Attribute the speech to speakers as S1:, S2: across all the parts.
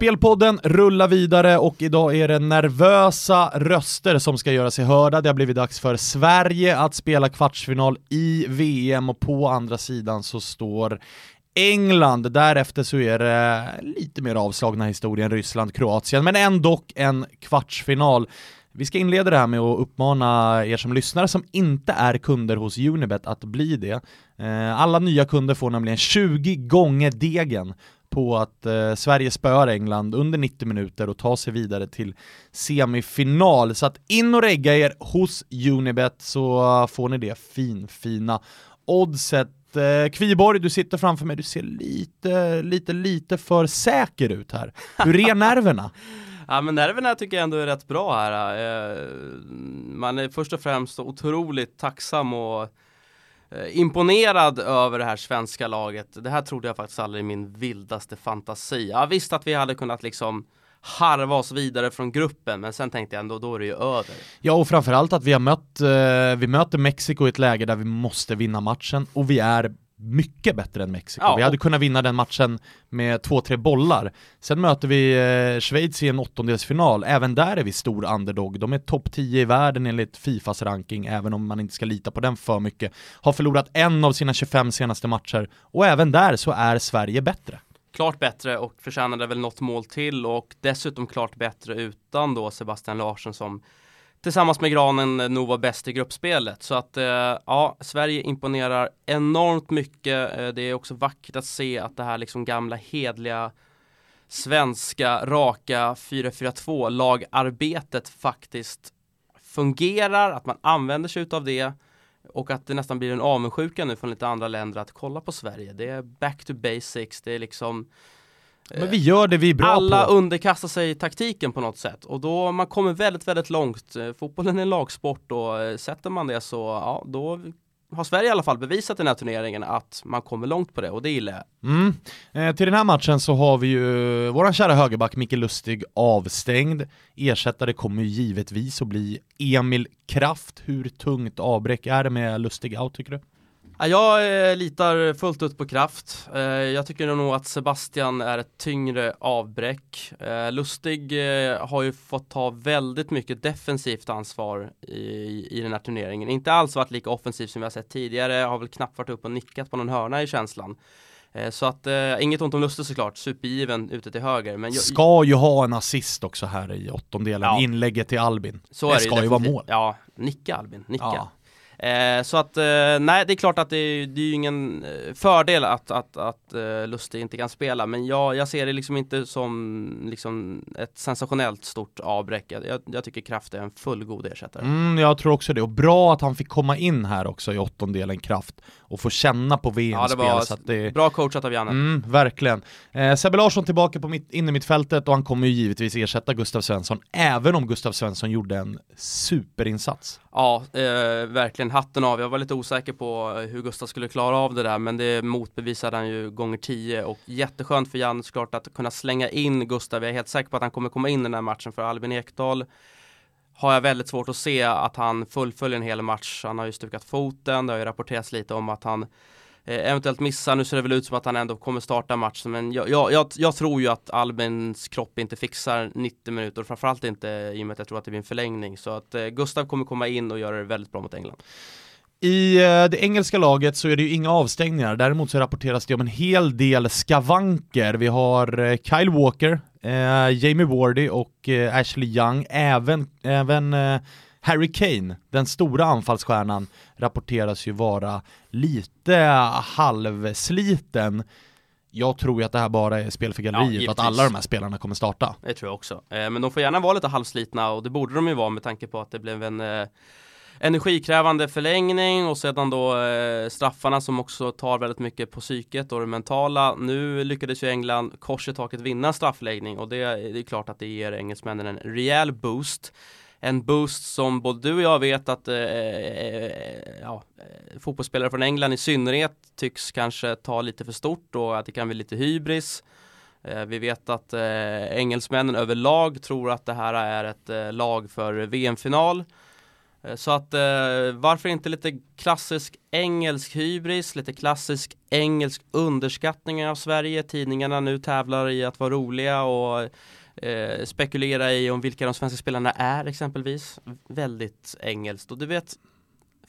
S1: Spelpodden rullar vidare och idag är det nervösa röster som ska göra sig hörda. Det har blivit dags för Sverige att spela kvartsfinal i VM och på andra sidan så står England, därefter så är det lite mer avslagna historien Ryssland, Kroatien, men ändå en kvartsfinal. Vi ska inleda det här med att uppmana er som lyssnar som inte är kunder hos Unibet att bli det. Eh, alla nya kunder får nämligen 20 gånger degen på att eh, Sverige spöar England under 90 minuter och tar sig vidare till semifinal. Så att in och regga er hos Unibet så får ni det finfina oddset. Eh, Kviborg, du sitter framför mig, du ser lite, lite, lite för säker ut här. Hur är nerverna?
S2: Ja men nerverna tycker jag ändå är rätt bra här. Eh, man är först och främst otroligt tacksam och Eh, imponerad över det här svenska laget. Det här trodde jag faktiskt aldrig i min vildaste fantasi. Jag visste att vi hade kunnat liksom harva oss vidare från gruppen men sen tänkte jag ändå då är det ju över.
S1: Ja och framförallt att vi har mött, eh, vi möter Mexiko i ett läge där vi måste vinna matchen och vi är mycket bättre än Mexiko. Ja, vi hade kunnat vinna den matchen med två-tre bollar. Sen möter vi eh, Schweiz i en åttondelsfinal, även där är vi stor underdog. De är topp 10 i världen enligt Fifas ranking, även om man inte ska lita på den för mycket. Har förlorat en av sina 25 senaste matcher, och även där så är Sverige bättre.
S2: Klart bättre och förtjänade väl något mål till och dessutom klart bättre utan då Sebastian Larsson som tillsammans med Granen eh, nog var bäst i gruppspelet. Så att eh, ja, Sverige imponerar enormt mycket. Eh, det är också vackert att se att det här liksom gamla hedliga svenska raka 4-4-2 lagarbetet faktiskt fungerar, att man använder sig av det och att det nästan blir en avundsjuka nu från lite andra länder att kolla på Sverige. Det är back to basics, det är liksom
S1: men vi gör det vi är bra
S2: Alla
S1: på.
S2: underkastar sig taktiken på något sätt och då man kommer väldigt, väldigt långt. Eh, fotbollen är en lagsport och eh, sätter man det så, ja, då har Sverige i alla fall bevisat i den här turneringen att man kommer långt på det och det gillar jag.
S1: Mm. Eh, till den här matchen så har vi ju våran kära högerback Micke Lustig avstängd. Ersättare kommer ju givetvis att bli Emil Kraft. Hur tungt avbräck är det med Lustig out tycker du?
S2: Jag eh, litar fullt ut på kraft. Eh, jag tycker nog att Sebastian är ett tyngre avbräck. Eh, Lustig har ju fått ta väldigt mycket defensivt ansvar i, i den här turneringen. Inte alls varit lika offensiv som vi har sett tidigare. Har väl knappt varit upp och nickat på någon hörna i känslan. Så att, eh, inget ont om Lustig såklart, supergiven ute till höger. Men
S1: jag, ska ju ha en assist också här i åttondelen, ja. inlägget till Albin.
S2: Så
S1: det,
S2: det
S1: ska ju vara mål.
S2: Ja, nicka Albin, nicka. Ja. Eh, så att, eh, nej det är klart att det är, det är ju ingen eh, fördel att, att, att eh, Lustig inte kan spela men jag, jag ser det liksom inte som liksom ett sensationellt stort avbräck. Jag, jag tycker Kraft är en fullgod ersättare.
S1: Mm, jag tror också det och bra att han fick komma in här också i åttondelen Kraft och få känna på VM-spel. Ja,
S2: det var det... bra coachat av Janne.
S1: Mm, verkligen. Eh, Sebbe Larsson tillbaka på mitt, in i mittfältet och han kommer ju givetvis ersätta Gustav Svensson även om Gustav Svensson gjorde en superinsats.
S2: Ja, eh, verkligen hatten av. Jag var lite osäker på eh, hur Gustav skulle klara av det där, men det motbevisade han ju gånger tio och jätteskönt för Janne såklart att kunna slänga in Gustav. Jag är helt säker på att han kommer komma in i den här matchen för Albin Ekdal har jag väldigt svårt att se att han fullföljer en hel match. Han har ju stukat foten, det har ju rapporterats lite om att han Eh, eventuellt missar. Nu ser det väl ut som att han ändå kommer starta matchen, men jag, jag, jag, jag, tror ju att Albins kropp inte fixar 90 minuter, framförallt inte i och med att jag tror att det blir en förlängning. Så att eh, Gustav kommer komma in och göra det väldigt bra mot England.
S1: I eh, det engelska laget så är det ju inga avstängningar, däremot så rapporteras det om en hel del skavanker. Vi har eh, Kyle Walker, eh, Jamie Wardy och eh, Ashley Young, även, även eh, Harry Kane, den stora anfallsstjärnan, rapporteras ju vara lite halvsliten. Jag tror ju att det här bara är spel för galleriet, ja, att alla de här spelarna kommer starta.
S2: Det tror jag också. Eh, men de får gärna vara lite halvslitna och det borde de ju vara med tanke på att det blev en eh, energikrävande förlängning och sedan då eh, straffarna som också tar väldigt mycket på psyket och det mentala. Nu lyckades ju England kors i taket vinna straffläggning och det, det är klart att det ger engelsmännen en rejäl boost en boost som både du och jag vet att eh, eh ja, eh, fotbollsspelare från England i synnerhet tycks kanske ta lite för stort och att det kan bli lite hybris. Eh, vi vet att eh, engelsmännen överlag tror att det här är ett eh, lag för VM-final. Eh, så att eh, varför inte lite klassisk engelsk hybris, lite klassisk engelsk underskattning av Sverige. Tidningarna nu tävlar i att vara roliga och eh, spekulera i om vilka de svenska spelarna är exempelvis. Väldigt engelskt och du vet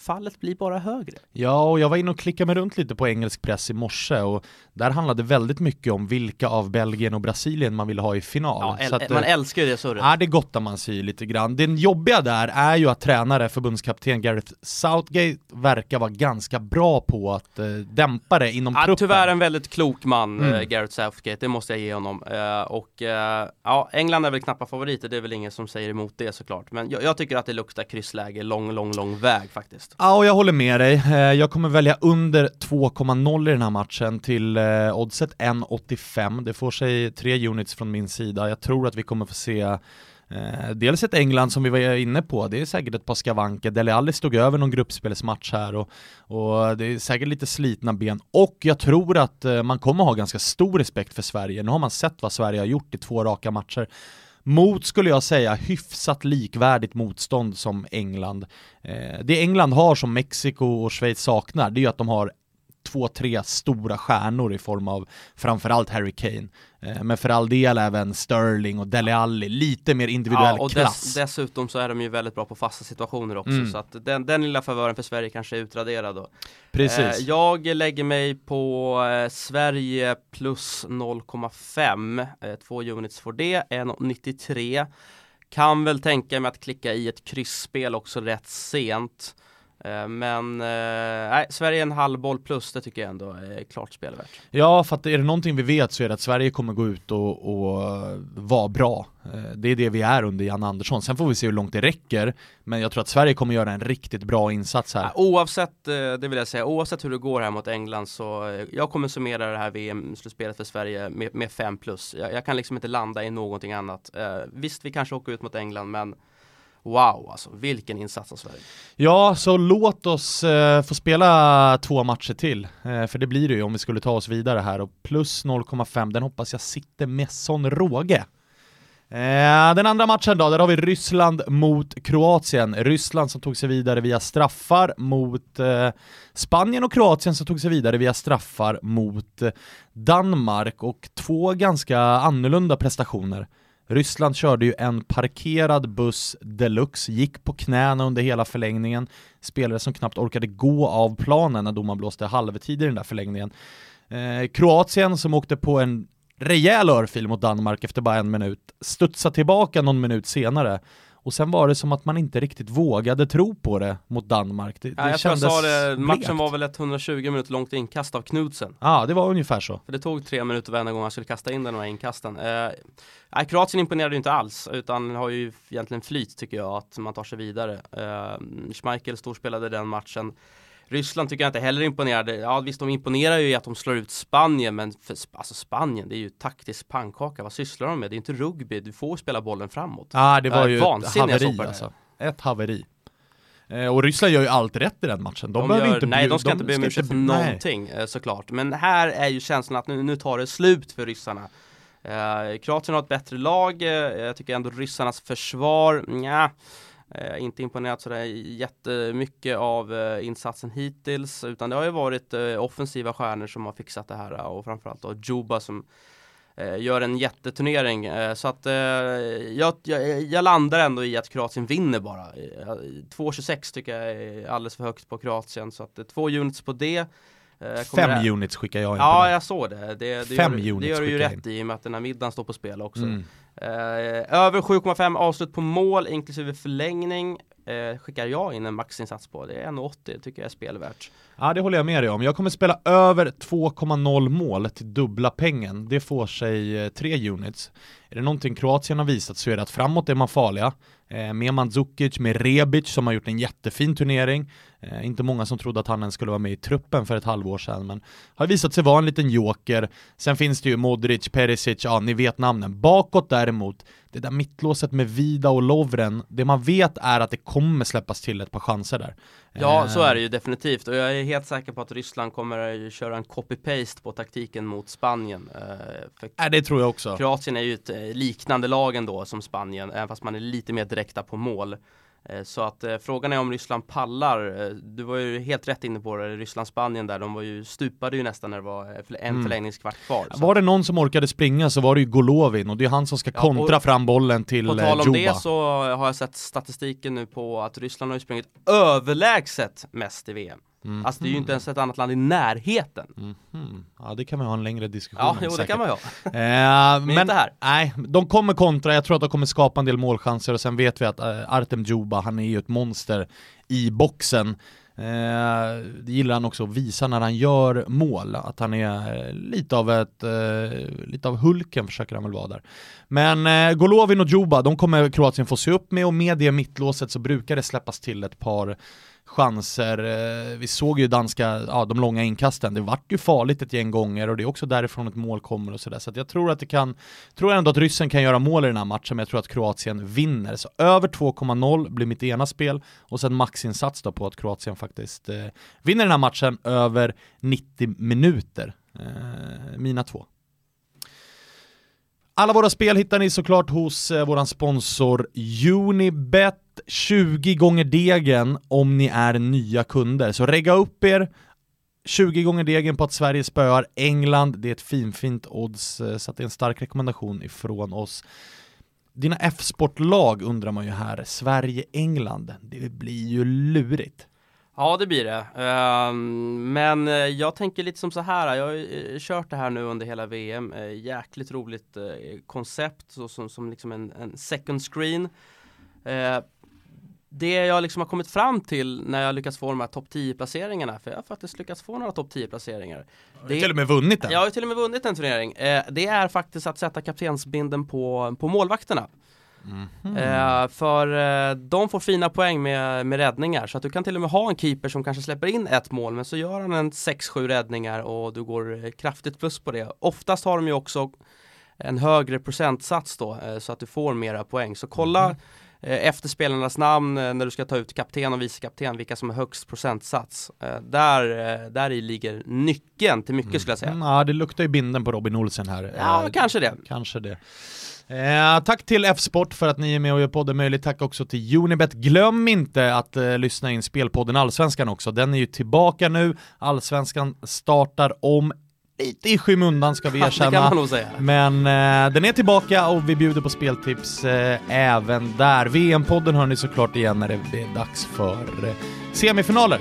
S2: fallet blir bara högre.
S1: Ja, och jag var inne och klickade mig runt lite på engelsk press i morse och där handlade väldigt mycket om vilka av Belgien och Brasilien man ville ha i final.
S2: Ja,
S1: att,
S2: man
S1: eh,
S2: älskar ju det surret.
S1: Ja, det gottar man sig lite grann. Det jobbiga där är ju att tränare, förbundskapten Gareth Southgate verkar vara ganska bra på att eh, dämpa det inom
S2: Ja,
S1: truppen.
S2: tyvärr en väldigt klok man,
S1: Mm.
S2: eh, Gareth Southgate, det måste jag ge honom. Eh, och eh, ja, England är väl knappa favoriter, det är väl ingen som säger emot det såklart. Men jag, jag tycker att det luktar kryssläge lång, lång, lång väg faktiskt.
S1: Ja, och jag håller med dig. Eh, jag kommer välja under 2,0 i den här matchen till eh, oddset 1,85. Det får sig tre units från min sida. Jag tror att vi kommer få se eh, dels ett England som vi var inne på, det är säkert ett par skavanker. Dele Alli stod över någon gruppspelsmatch här och, och det är säkert lite slitna ben. Och jag tror att man kommer ha ganska stor respekt för Sverige. Nu har man sett vad Sverige har gjort i två raka matcher mot, skulle jag säga, hyfsat likvärdigt motstånd som England. Eh, det England har som Mexiko och Schweiz saknar, det är ju att de har två, tre stora stjärnor i form av framförallt Harry Kane, eh, men för all del även Sterling och Dele Alli, lite mer individuell
S2: Ja, och
S1: klass.
S2: dess, dessutom så är de ju väldigt bra på fasta situationer också.
S1: Mm.
S2: Så att den, den lilla favören för Sverige kanske är utraderad då.
S1: Precis.
S2: Eh, jag lägger mig på eh, Sverige plus 0,5. Eh, två units får det, 1,93. Kan väl tänka mig att klicka i ett kryssspel också rätt sent. Eh, men eh, nej, Sverige är en halvboll plus, det tycker jag ändå är klart spelvärt.
S1: Ja, för att är det någonting vi vet så är det att Sverige kommer gå ut och, och vara bra. Eh, Det är det vi är under Jan Andersson. Sen får vi se hur långt det räcker, men jag tror att Sverige kommer göra en riktigt bra insats här.
S2: Oavsett, eh, det vill jag säga, oavsett hur det går här mot England så eh, jag kommer summera det här VM-slutspelet för Sverige med, med 5 plus. Jag, jag kan liksom inte landa i någonting annat. Eh, visst, vi kanske åker ut mot England, men wow alltså, vilken insats av Sverige.
S1: Ja, så låt oss eh, få spela två matcher till, eh, för det blir det ju om vi skulle ta oss vidare här och plus 0,5, den hoppas jag sitter med sån råge. Eh, den andra matchen då, där har vi Ryssland mot Kroatien. Ryssland som tog sig vidare via straffar mot eh, Spanien och Kroatien som tog sig vidare via straffar mot eh, Danmark och två ganska annorlunda prestationer. Ryssland körde ju en parkerad buss deluxe, gick på knäna under hela förlängningen, spelare som knappt orkade gå av planen när domaren blåste halvtid i den där förlängningen. Eh, Kroatien som åkte på en rejäl örfil mot Danmark efter bara en minut, studsade tillbaka någon minut senare och sen var det som att man inte riktigt vågade tro på det mot Danmark. Det,
S2: Ja,
S1: det
S2: jag tror jag
S1: kändes
S2: sa det, matchen
S1: blekt.
S2: var väl ett 120 minuter långt inkast av Knudsen.
S1: Ja, det var ungefär så.
S2: För det tog tre minuter varenda gång han skulle kasta in den här inkasten. Eh, nej, Kroatien imponerade ju inte alls, utan har ju egentligen flyt tycker jag, att man tar sig vidare. Eh, Schmeichel storspelade den matchen. Ryssland tycker jag inte heller imponerade. Ja visst, de imponerar ju i att de slår ut Spanien, men för, alltså Spanien, det är ju taktisk pannkaka. Vad sysslar de med? Det är inte rugby, du får spela bollen framåt.
S1: Ja, det var
S2: Ja,
S1: ju ett haveri alltså. Ett haveri. Eh, och Ryssland gör ju allt rätt i den matchen. De,
S2: De
S1: behöver
S2: gör,
S1: inte
S2: nej, de ska inte be om ursäkt för någonting eh, såklart. Men här är ju känslan att nu, nu tar det slut för ryssarna. Eh, Kroatien har ett bättre lag, eh, jag tycker ändå ryssarnas försvar, nja, eh, inte imponerat sådär jättemycket av eh, insatsen hittills, utan det har ju varit eh, offensiva stjärnor som har fixat det här och framförallt då Juba som eh, gör en jätteturnering. Eh, så att eh, jag, jag, jag landar ändå i att Kroatien vinner bara. Eh, 2,26 tycker jag är alldeles för högt på Kroatien, så att eh, två units på det. Eh,
S1: Fem
S2: det-
S1: units skickar jag in
S2: Ja, jag såg det. Det, det,
S1: Fem
S2: gör,
S1: units
S2: det gör du ju rätt i, i och med att den här middagen står på spel också.
S1: Mm.
S2: Eh, över 7,5 avslut på mål inklusive förlängning eh, skickar jag in en maxinsats på. Det är 1,80 det tycker jag är spelvärt.
S1: Ja, det håller jag med dig om. Jag kommer spela över 2,0 mål till dubbla pengen. Det får sig eh, tre units. Är det någonting Kroatien har visat så är det att framåt är man farliga. Eh, med Mandzukic, med Rebic som har gjort en jättefin turnering. Eh, inte många som trodde att han ens skulle vara med i truppen för ett halvår sedan, men har visat sig vara en liten joker. Sen finns det ju Modric, Perisic, ja ni vet namnen. Bakåt däremot, det där mittlåset med Vida och Lovren, det man vet är att det kommer släppas till ett par chanser där.
S2: Ja,
S1: Eh,
S2: så är det ju definitivt och jag är helt säker på att Ryssland kommer att köra en copy-paste på taktiken mot Spanien. Eh, för
S1: Nej, det tror jag också.
S2: Kroatien är ju ett eh, liknande lag ändå som Spanien, även fast man är lite mer direkta på mål. Eh, så att eh, frågan är om Ryssland pallar. Eh, du var ju helt rätt inne på det, Ryssland-Spanien där, de var ju stupade ju nästan när det var en mm. förlängningskvart kvar.
S1: Så. Var det någon som orkade springa så var det ju Golovin och det är han som ska ja, kontra fram bollen till Juba. På tal om
S2: det så har jag sett statistiken nu på att Ryssland har ju sprungit överlägset mest i VM. Mm. Alltså det är ju inte ens ett annat land i närheten.
S1: Mm. Ja det kan man ha en längre diskussion
S2: Ja, jo, det kan man ju ha.
S1: eh, men, men inte här. Nej, de kommer kontra, jag tror att de kommer skapa en del målchanser och sen vet vi att äh, Artem Djuba, han är ju ett monster i boxen. Eh, det gillar han också att visa när han gör mål, att han är eh, lite av ett, eh, lite av Hulken försöker han väl vara där. Men eh, Golovin och Djuba, de kommer Kroatien få se upp med och med det mittlåset så brukar det släppas till ett par chanser. Eh, vi såg ju danska, ja de långa inkasten, det vart ju farligt ett gäng gånger och det är också därifrån ett mål kommer och sådär. Så, så jag tror att det kan, tror ändå att ryssen kan göra mål i den här matchen, men jag tror att Kroatien vinner. Så över 2,0 blir mitt ena spel och sen maxinsats då på att Kroatien faktiskt eh, vinner den här matchen över 90 minuter. Eh, mina två. Alla våra spel hittar ni såklart hos eh, våran sponsor Unibet. 20 gånger degen om ni är nya kunder. Så regga upp er, 20 gånger degen på att Sverige spöar England. Det är ett finfint odds, eh, så det är en stark rekommendation ifrån oss. Dina F-sportlag undrar man ju här, Sverige-England, det blir ju lurigt.
S2: Ja det blir det. Um, men uh, jag tänker lite som så här. Jag har uh, kört det här nu under hela VM. Uh, jäkligt roligt koncept som, som liksom en, en second screen. det jag liksom har kommit fram till när jag lyckats få de här topp 10 placeringarna, för jag har faktiskt lyckats få några topp 10 placeringar.
S1: Du har till och med vunnit den.
S2: Jag har till och med vunnit en turnering. det är faktiskt att sätta kaptensbinden på, på målvakterna. Mm. För eh, de får fina poäng med, med räddningar så att du kan till och med ha en keeper som kanske släpper in ett mål men så gör han en 6-7 räddningar och du går eh, kraftigt plus på det. Oftast har de ju också en högre procentsats då så att du får mera poäng. Så kolla mm. efter spelarnas namn när du ska ta ut kapten och vice kapten vilka som har högst procentsats. där, där i ligger nyckeln till mycket mm. skulle jag säga.
S1: Mm, ja, det luktar ju binden på Robin Olsen här.
S2: Ja, kanske det.
S1: Kanske det. Eh, tack till F-sport för att ni är med och gör podden möjlig. Tack också till Unibet. Glöm inte att eh, lyssna in spelpodden Allsvenskan också. Den är ju tillbaka nu. Allsvenskan startar om lite i skymundan ska vi erkänna. Men eh, den är tillbaka och vi bjuder på speltips eh, även där. VM-podden hör ni såklart igen när det är dags för eh, semifinaler.